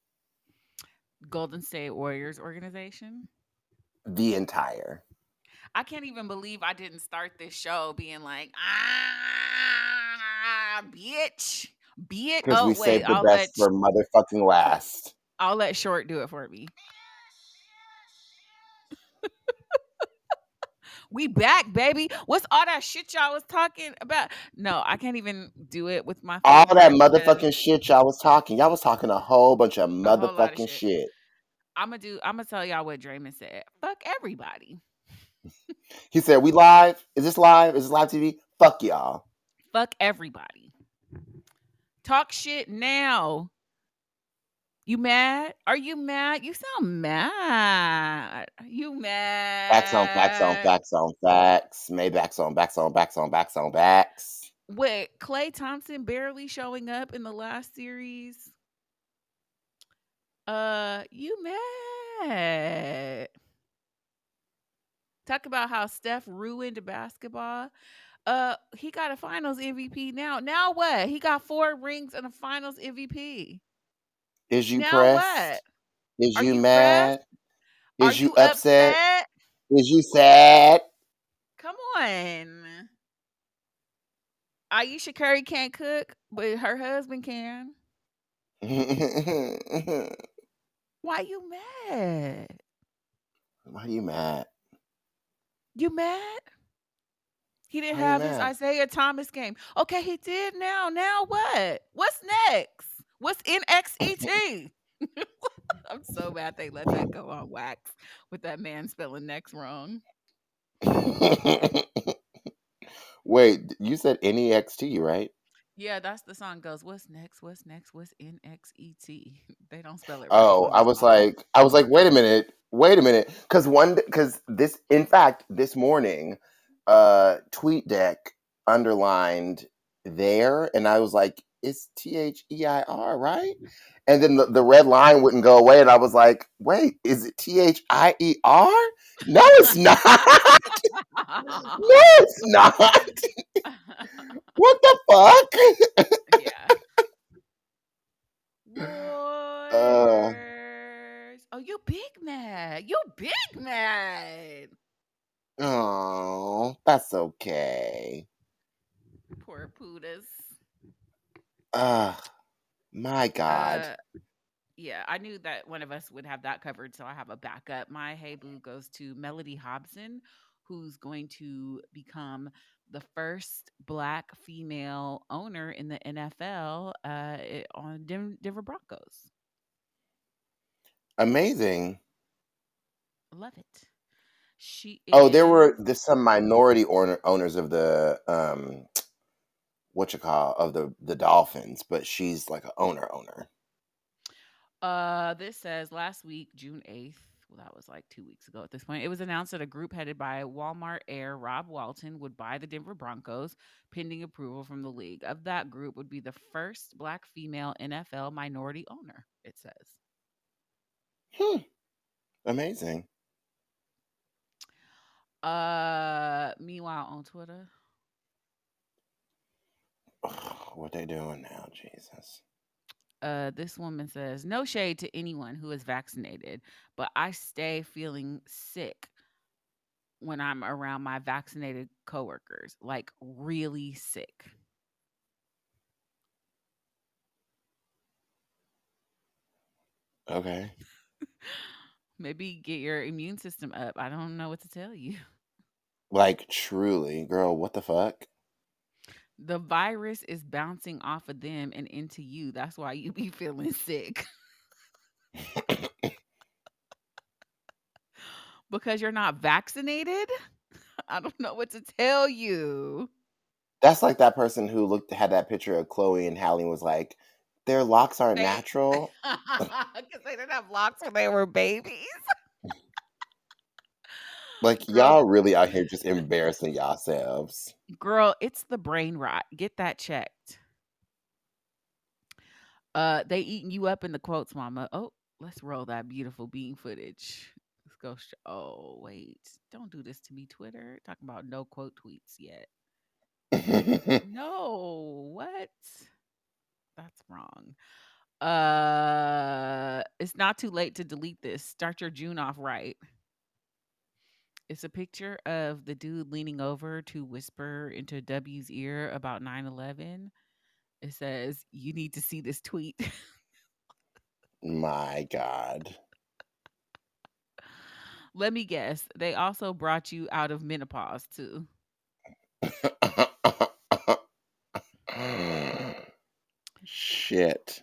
golden state warriors organization
The entire.
I can't even believe I didn't start this show being like, ah, bitch, bitch.
Because
Oh
we
wait,
saved the
I'll let
best for motherfucking last.
I'll let Short do it for me. We back, baby. What's all that shit y'all was talking about? No, I can't even do it with my
All that motherfucking shit y'all was talking. Y'all was talking a whole bunch of
lot of
motherfucking
shit.
shit.
I'm gonna do. I'm gonna tell y'all what Draymond said. Fuck everybody.
He said, We live? Is this live? Is this live TV? Fuck y'all.
Fuck everybody. Talk shit now. You mad? Are you mad? You sound mad. You mad?
Backs on facts on facts on facts. Maybach's on backs on backs on backs on backs.
Wait, Klay Thompson barely showing up in the last series. Uh, you mad? Talk about how Steph ruined basketball. Uh, he got a Finals MVP now. Now what? He got four rings and a Finals MVP.
Is you
Now
pressed?
what?
Is you
you
mad?
Are
Is you
you
upset?
upset?
Is you sad?
Come on. Ayesha Curry can't cook, but her husband can. Why you mad?
Why you mad?
You mad? He didn't
Why
have his? Isaiah Thomas game. Okay, he did now. Now what? What's next? What's NXET? I'm so mad they let that go on wax with that man spelling next wrong.
Wait, you said NEXT, right?
Yeah, that's the song goes. What's next? What's next? What's NXET? They don't spell it right
Oh, I was like, I was like, wait a minute, wait a minute, because one, because this, in fact, this morning, uh, Tweet Deck underlined there, and I was like, it's T H E I R, right? And then the, the red line wouldn't go away, and I was like, wait, is it T H I E R? No, it's not. no, it's not. What the fuck?
yeah.
Uh.
Oh, you big mad. You big mad.
Oh, that's okay.
Poor Pudas.
Ah, my God.
Uh, yeah, I knew that one of us would have that covered, so I have a backup. My hey boo goes to Mellody Hobson, who's going to become the first black female owner in the NFL uh, on Den- Denver Broncos.
Amazing.
Love it. She
Oh, there were
is-
there's some minority owner, owners of the um what you call of the the Dolphins, but she's like a owner owner.
Uh, this says last week, June 8th, well, that was like two weeks ago at this point, it was announced that a group headed by Walmart heir Rob Walton would buy the Denver Broncos pending approval from the league. Of that group would be the first black female NFL minority owner, it says.
Hmm. Amazing.
Uh, meanwhile, on Twitter,
what they doing now, Jesus?
uh, this woman says, no shade to anyone who is vaccinated, but I stay feeling sick when I'm around my vaccinated coworkers, like really sick.
Okay.
Maybe get your immune system up. I don't know what to tell you.
Like truly, girl, what the fuck?
The virus is bouncing off of them and into you. That's why you be feeling sick. because you're not vaccinated? I don't know what to tell you.
That's like that person who looked had that picture of Chloe and Halle and was like, their locks aren't
They-
natural.
Because they didn't have locks when they were babies.
Like y'all really out here just embarrassing yourselves.
Girl, it's the brain rot. Get that checked. Uh, they eating you up in the quotes, mama. Oh, let's roll that beautiful bean footage. Let's go. Sh- oh, wait. Don't do this to me, Twitter. Talking about no quote tweets yet. No, what? That's wrong. Uh, it's not too late to delete this. Start your June off right. It's a picture of the dude leaning over to whisper into W's ear about 9 11. It says, You need to see this tweet.
My God.
Let me guess. They also brought you out of menopause, too.
Shit.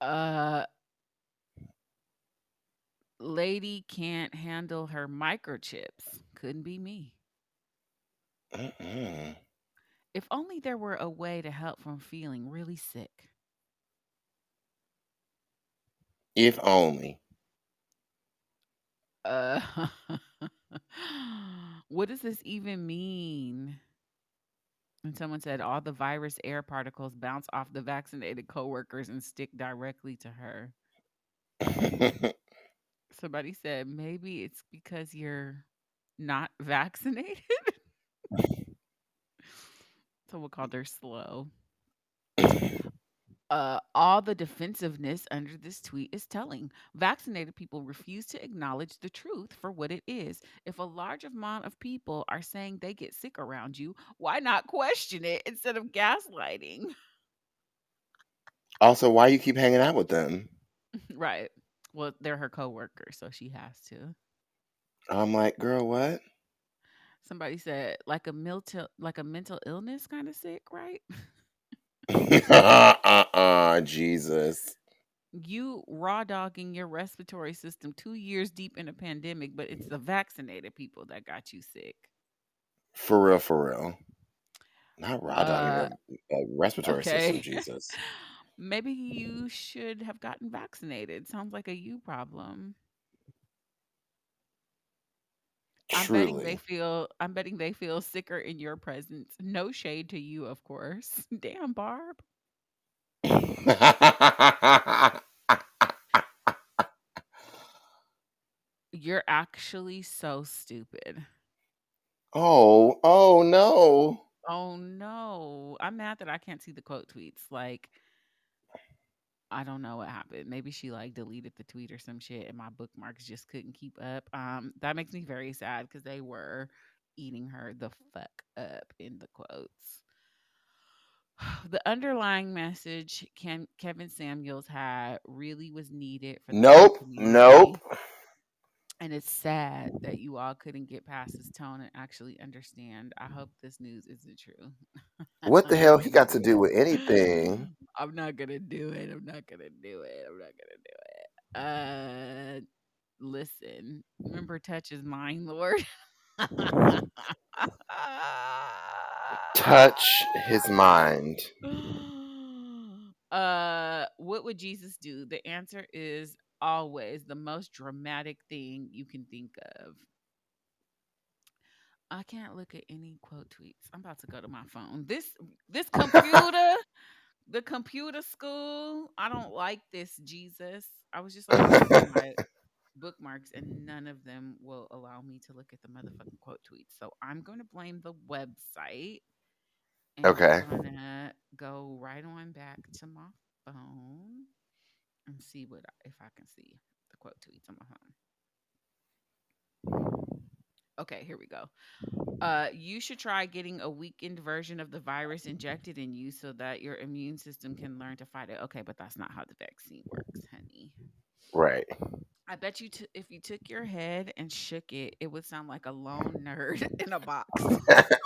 Uh, lady can't handle her microchips. Couldn't be me.
Mm-mm.
If only there were a way to help from feeling really sick.
If only.
Uh, what does this even mean? And someone said all the virus air particles bounce off the vaccinated coworkers and stick directly to her. Somebody said maybe it's because you're not vaccinated. Someone called her slow. Uh, all the defensiveness under this tweet is telling. Vaccinated people refuse to acknowledge the truth for what it is. If a large amount of people are saying they get sick around you, why not question it instead of gaslighting?
also, why you keep hanging out with them?
right. Well, they're her coworkers, so she has to.
I'm like, girl, what?
Somebody said like a mental like a mental illness kind of sick, right?
uh-uh, Jesus.
you raw dogging your respiratory system two years deep in a pandemic, but it's the vaccinated people that got you sick.
For real, for real. Not raw
Uh,
dogging uh, respiratory
okay.
system, Jesus.
Maybe you should have gotten vaccinated. Sounds like a you problem. I'm betting they feel I'm betting they feel sicker in your presence. No shade to you, of course. Damn, Barb. You're actually so stupid.
oh, oh no.
Oh no. I'm mad that I can't see the quote tweets. Like I don't know what happened. Maybe she like deleted the tweet or some shit and my bookmarks just couldn't keep up. Um that makes me very sad cuz they were eating her the fuck up in the quotes. The underlying message Ken, Kevin Samuels had really was needed for the
Nope, nope.
And it's sad that you all couldn't get past his tone and actually understand. I hope this news isn't true.
What the hell he got to do with anything?
I'm not gonna do it. I'm not gonna do it. I'm not gonna do it. Uh, listen. Remember, touch is mine, Lord.
touch his mind.
Uh, what would Jesus do? The answer is always the most dramatic thing you can think of. I can't look at any quote tweets. I'm about to go to my phone. This this computer, the computer school. I don't like this, Jesus. I was just like looking at my bookmarks, and none of them will allow me to look at the motherfucking quote tweets. So I'm going to blame the website.
Okay.
I'm gonna go right on back to my phone and see what if I can see the quote tweets on my phone. Okay, here we go. Uh, you should try getting a weakened version of the virus injected in you so that your immune system can learn to fight it. Okay, but that's not how the vaccine works, honey.
Right.
I bet you t- if you took your head and shook it, it would sound like a lone nerd in a box.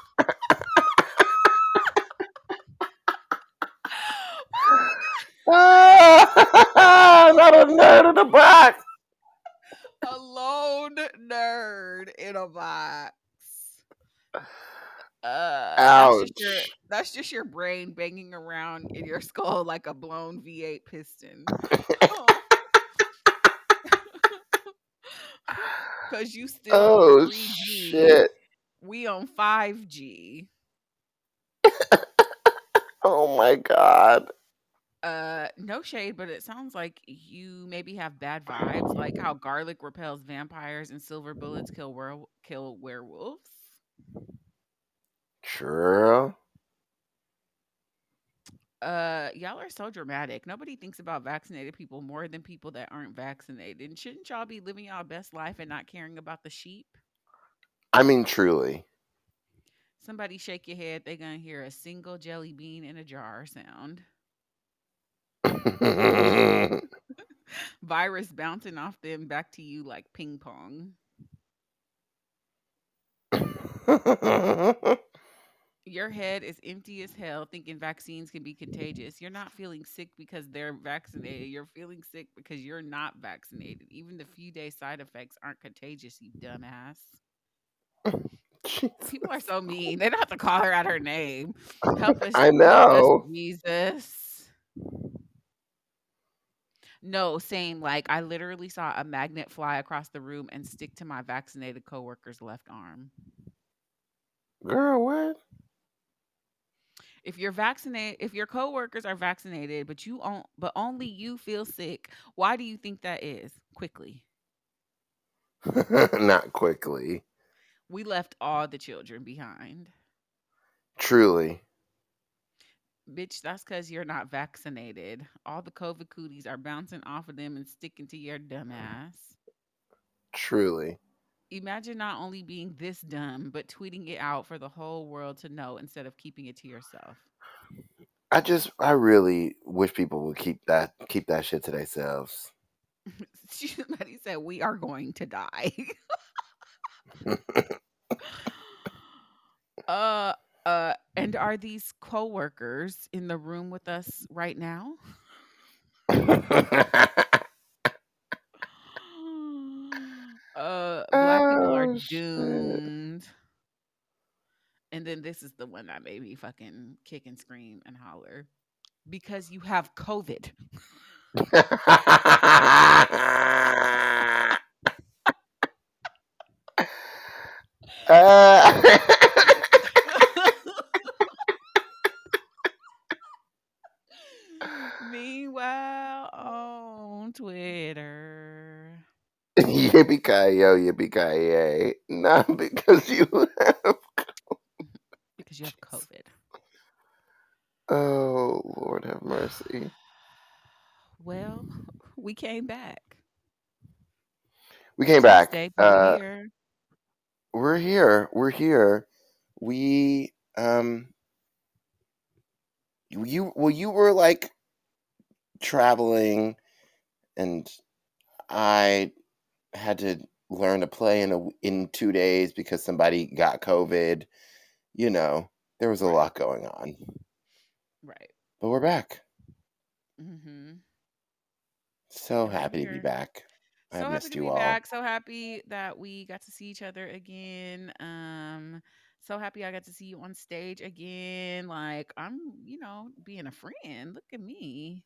Ah, not a nerd in the box.
a lone nerd in a box. Uh, that's just your
Ouch.
that's just your brain banging around in your skull like a blown V8 piston. Cause you still
Oh
3G,
shit.
we on 5G.
Oh my god.
Uh, no shade, but it sounds like you maybe have bad vibes, like how garlic repels vampires and silver bullets kill were- kill werewolves.
True.
Uh, y'all are so dramatic. Nobody thinks about vaccinated people more than people that aren't vaccinated. And shouldn't y'all be living y'all best life and not caring about the sheep?
I mean, truly.
Somebody shake your head, they gonna hear a single jelly bean in a jar sound. Virus bouncing off them back to you like ping pong. Your head is empty as hell thinking vaccines can be contagious. You're not feeling sick because they're vaccinated. You're feeling sick because you're not vaccinated. Even the few day side effects aren't contagious, you dumbass. People are so mean. They don't have to call her out her name. Help us.
I
us,
know.
Jesus. No, same. Like I literally saw a magnet fly across the room and stick to my vaccinated coworker's left arm.
Girl, what?
If you're vaccinated, if your coworkers are vaccinated, but you on, but only you feel sick, why do you think that is? Quickly,
Not quickly.
we left all the children behind.
Truly.
Bitch, that's because you're not vaccinated. All the COVID cooties are bouncing off of them and sticking to your dumb ass.
Truly.
Imagine not only being this dumb, but tweeting it out for the whole world to know instead of keeping it to yourself.
I just I really wish people would keep that keep that shit to themselves.
Somebody said, We are going to die. uh, uh, and are these coworkers in the room with us right now? uh, black people are
Oh, shit.
doomed. And then this is the one that made me fucking kick and scream and holler because you have COVID.
Uh,
Meanwhile, on Twitter,
yippee ki yo, yippee ki Not because you have.
because you have COVID.
Oh Lord, have mercy.
Well, we came back.
We came back. Uh,
we're here.
we're here. We're here. We um. You well, you were like traveling, and I had to learn to play in a in two days because somebody got COVID. You know, there was a
Right.
lot going on,
Right.
but we're back.
Mm-hmm.
So happy to be back.
So
I
happy
missed
to
you
be
all.
back. So happy that we got to see each other again. Um, So happy I got to see you on stage again. Like, I'm, you know, being a friend. Look at me.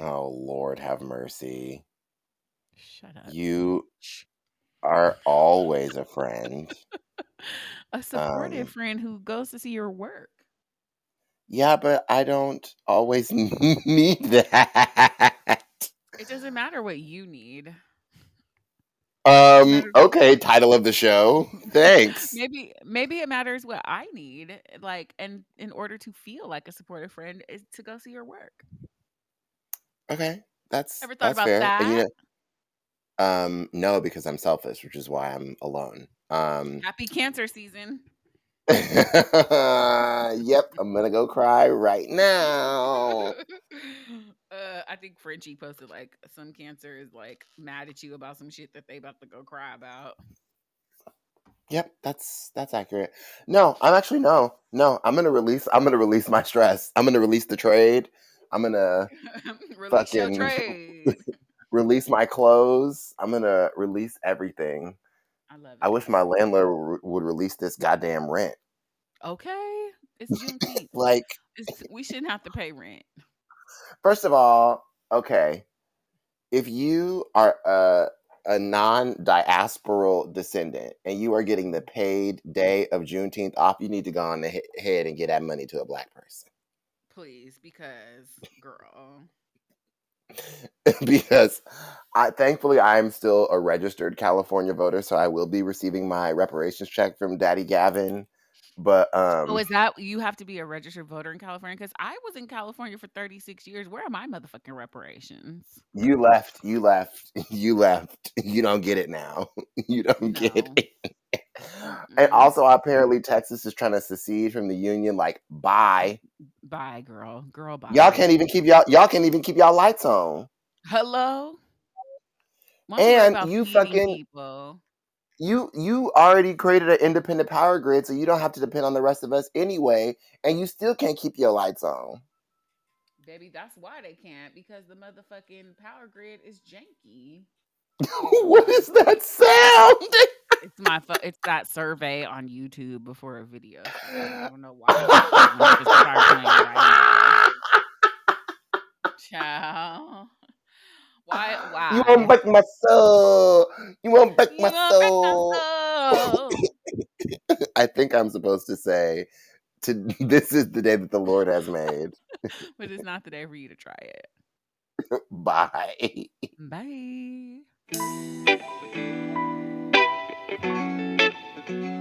Oh, Lord, have mercy.
Shut up.
You are always a friend.
a supportive
Um,
friend who goes to see your work.
yeah, but I don't always need that.
It doesn't matter what you need.
Um, okay, title of the show. Thanks.
Maybe maybe it matters what I need. Like, and in order to feel like a supportive friend is to go see your work.
Okay, that's
Ever thought
that's
about
fair. And you
that?
know, um, no, because I'm selfish, which is why I'm alone. Um,
Happy cancer season.
yep, I'm gonna go cry right now.
uh, I think Frenchie posted like some cancer is like mad at you about some shit that they about to go cry about.
Yep, that's that's accurate. No, I'm actually no, no. I'm gonna release. I'm gonna release my stress. I'm gonna release the trade. I'm gonna Fucking-
trade.
Release my clothes. I'm gonna release everything.
I love it.
I wish my landlord would release this goddamn rent.
Okay, it's Juneteenth.
Like,
It's, we shouldn't have to pay rent.
first of all, okay, if you are a a non-diasporal descendant and you are getting the paid day of Juneteenth off, you need to go on ahe- ahead and get that money to a black person.
Please, because girl.
because I thankfully I'm still a registered California voter, so I will be receiving my reparations check from Daddy Gavin. But um
Oh, is that you have to be a registered voter in California? Because I was in California for 36 years. Where are my motherfucking reparations?
you left, you left, you left. You don't get it now. You don't get
No.
it. And
mm-hmm.
also apparently Texas is trying to secede from the union like bye.
Bye, girl. Girl, bye.
Y'all can't even keep y'all y'all can't even keep y'all lights on.
Hello. Why don't you worry
And you fucking-
people.
You you already created an independent power grid, so you don't have to depend on the rest of us anyway, and you still can't keep your lights on.
Baby, that's why they can't because the motherfucking power grid is janky.
what is that sound?
It's my it's that survey on YouTube before a video. started. I don't know why. Right. Child. Why? Why?
You won't break my soul. You won't break
You
my
won't break my
soul.
soul.
I think I'm supposed to say, "To this is the day that the Lord has made."
but it's not the day for you to try it.
Bye.
Bye. Thank you.